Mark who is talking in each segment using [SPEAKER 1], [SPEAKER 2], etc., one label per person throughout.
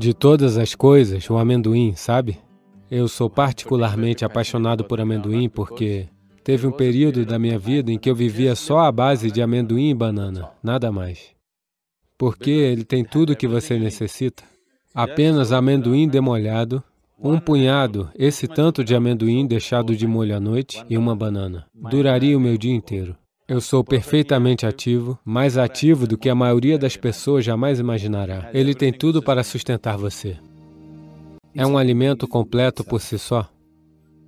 [SPEAKER 1] De todas as coisas, o amendoim, sabe? Eu sou particularmente apaixonado por amendoim porque teve um período da minha vida em que eu vivia só à base de amendoim e banana, nada mais. Porque ele tem tudo o que você necessita. Apenas amendoim demolhado, um punhado, esse tanto de amendoim deixado de molho à noite e uma banana. Duraria o meu dia inteiro. Eu sou perfeitamente ativo, mais ativo do que a maioria das pessoas jamais imaginará. Ele tem tudo para sustentar você. É um alimento completo por si só.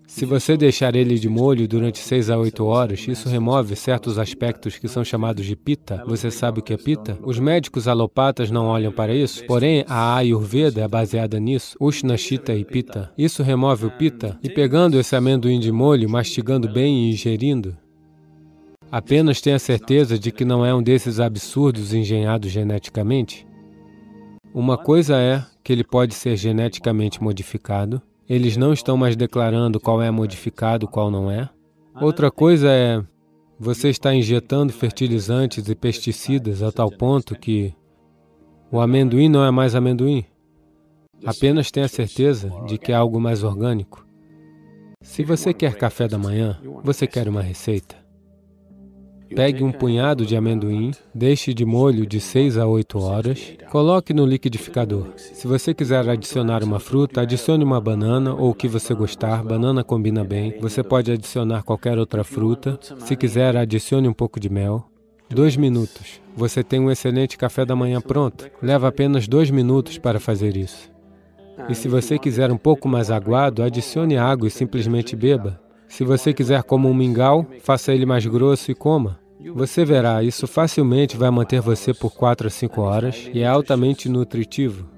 [SPEAKER 1] Se você deixar ele de molho durante 6 a 8 horas, isso remove certos aspectos que são chamados de pita. Você sabe o que é pita? Os médicos alopatas não olham para isso, porém a Ayurveda é baseada nisso, Ushnashita e pita. Isso remove o pita e pegando esse amendoim de molho, mastigando bem e ingerindo, Apenas tenha certeza de que não é um desses absurdos engenhados geneticamente. Uma coisa é que ele pode ser geneticamente modificado. Eles não estão mais declarando qual é modificado, qual não é. Outra coisa é você está injetando fertilizantes e pesticidas a tal ponto que o amendoim não é mais amendoim. Apenas tenha certeza de que é algo mais orgânico. Se você quer café da manhã, você quer uma receita. Pegue um punhado de amendoim, deixe de molho de 6 a 8 horas, coloque no liquidificador. Se você quiser adicionar uma fruta, adicione uma banana ou o que você gostar, banana combina bem. Você pode adicionar qualquer outra fruta. Se quiser, adicione um pouco de mel. Dois minutos. Você tem um excelente café da manhã pronto. Leva apenas dois minutos para fazer isso. E se você quiser um pouco mais aguado, adicione água e simplesmente beba. Se você quiser como um mingau, faça ele mais grosso e coma. Você verá, isso facilmente vai manter você por 4 a 5 horas e é altamente nutritivo.